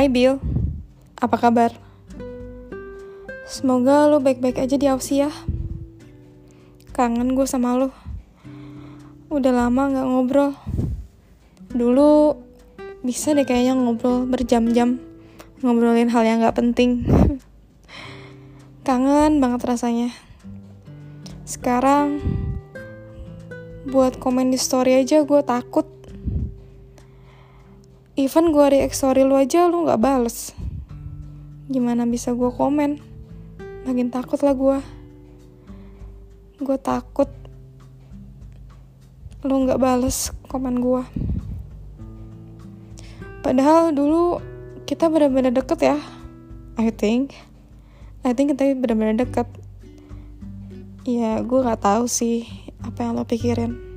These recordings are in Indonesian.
Hai Bill, apa kabar? Semoga lo baik-baik aja di Aussie ya. Kangen gue sama lo. Udah lama gak ngobrol. Dulu bisa deh kayaknya ngobrol berjam-jam. Ngobrolin hal yang gak penting. Kangen banget rasanya. Sekarang buat komen di story aja gue takut even gue react story lu aja lu gak bales. Gimana bisa gue komen? Makin takut lah gue gue takut lu gak bales komen gue padahal dulu kita benar-benar deket ya I think. I think kita benar-benar deket. Ya gue gak tahu sih apa yang lo pikirin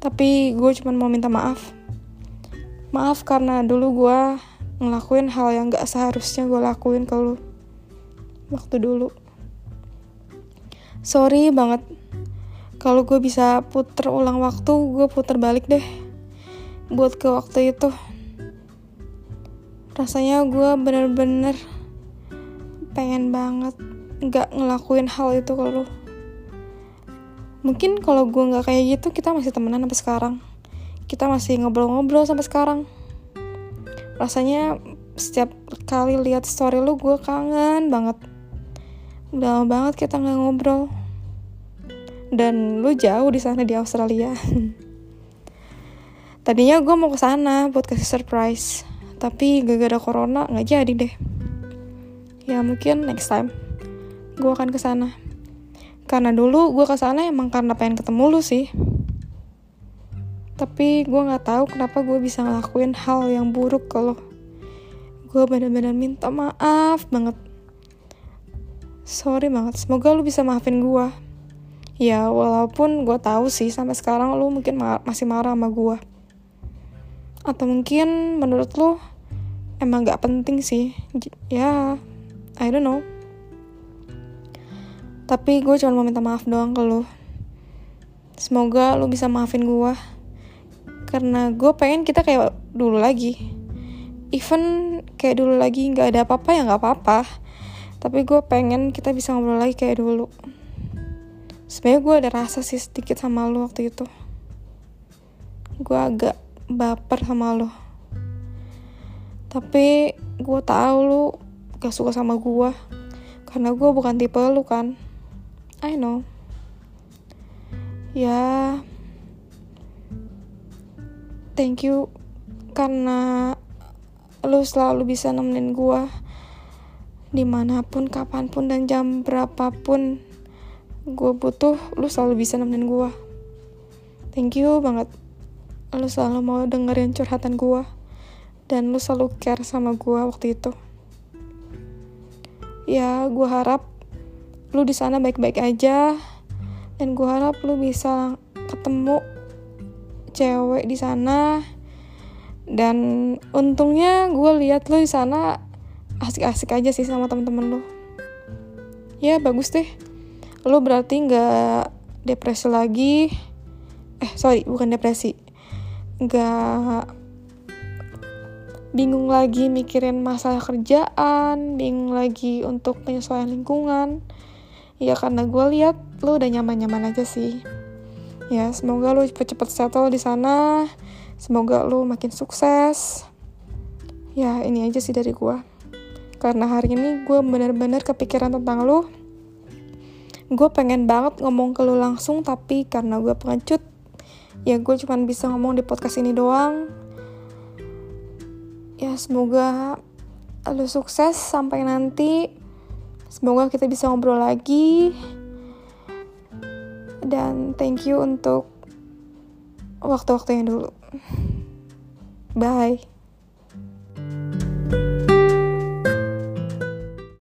tapi gue cuma mau minta maaf. Maaf karena dulu gue ngelakuin hal yang gak seharusnya gue lakuin ke lo waktu dulu. Sorry banget. Kalau gue bisa puter ulang waktu gue puter balik deh buat ke waktu itu. Rasanya gue bener-bener pengen banget gak ngelakuin hal itu ke lo mungkin kalau gue nggak kayak gitu kita masih temenan sampai sekarang. Kita masih ngobrol-ngobrol sampai sekarang. Rasanya setiap kali lihat story lu gue kangen banget. Udah lama banget kita nggak ngobrol. Dan lu jauh di sana di Australia. Tadinya gue mau ke sana buat kasih surprise tapi gara-gara corona nggak jadi deh. Ya mungkin next time gue akan ke sana karena dulu gue ke sana emang karena pengen ketemu lu sih. Tapi gue nggak tahu kenapa gue bisa ngelakuin hal yang buruk kalau gue benar-benar minta maaf banget. Sorry banget. Semoga lu bisa maafin gue ya walaupun gue tahu sih sampai sekarang lu mungkin ma masih marah sama gue atau mungkin menurut lu emang gak penting sih. Ya I don't know tapi gue cuma mau minta maaf doang ke lo semoga lo bisa maafin gue karena gue pengen kita kayak dulu lagi. Even kayak dulu lagi nggak ada apa-apa ya nggak apa-apa. Tapi gue pengen kita bisa ngobrol lagi kayak dulu. Sebenarnya gue ada rasa sih sedikit sama lo waktu itu. Gue agak baper sama lo tapi gue tahu lo gak suka sama gue karena gue bukan tipe lo kan I know. Ya, thank you karena lu selalu bisa nemenin gue di mana pun, kapan pun, dan jam berapapun gue butuh, lu selalu bisa nemenin gue. Thank you banget. Lu selalu mau dengerin curhatan gue dan lu selalu care sama gue waktu itu. Ya, gue harap lu di sana baik-baik aja. Dan gue harap lu bisa ketemu cewek di sana. Dan untungnya gue lihat lu di sana asik-asik aja sih sama temen-temen lu. Ya bagus deh. Lu berarti nggak depresi lagi. Eh sorry bukan depresi. Nggak bingung lagi mikirin masalah kerjaan bingung lagi untuk penyesuaian lingkungan ya karena gue lihat lu udah nyaman-nyaman aja sih. Ya semoga lu cepet-cepet settle di sana. Semoga lu makin sukses. Ya ini aja sih dari gue karena hari ini gue bener-bener kepikiran tentang lu. Gue pengen banget ngomong ke lu langsung tapi karena gue pengecut ya gue cuma bisa ngomong di podcast ini doang. Ya semoga lu sukses sampai nanti Semoga kita bisa ngobrol lagi. Dan thank you untuk waktu-waktu yang dulu. Bye.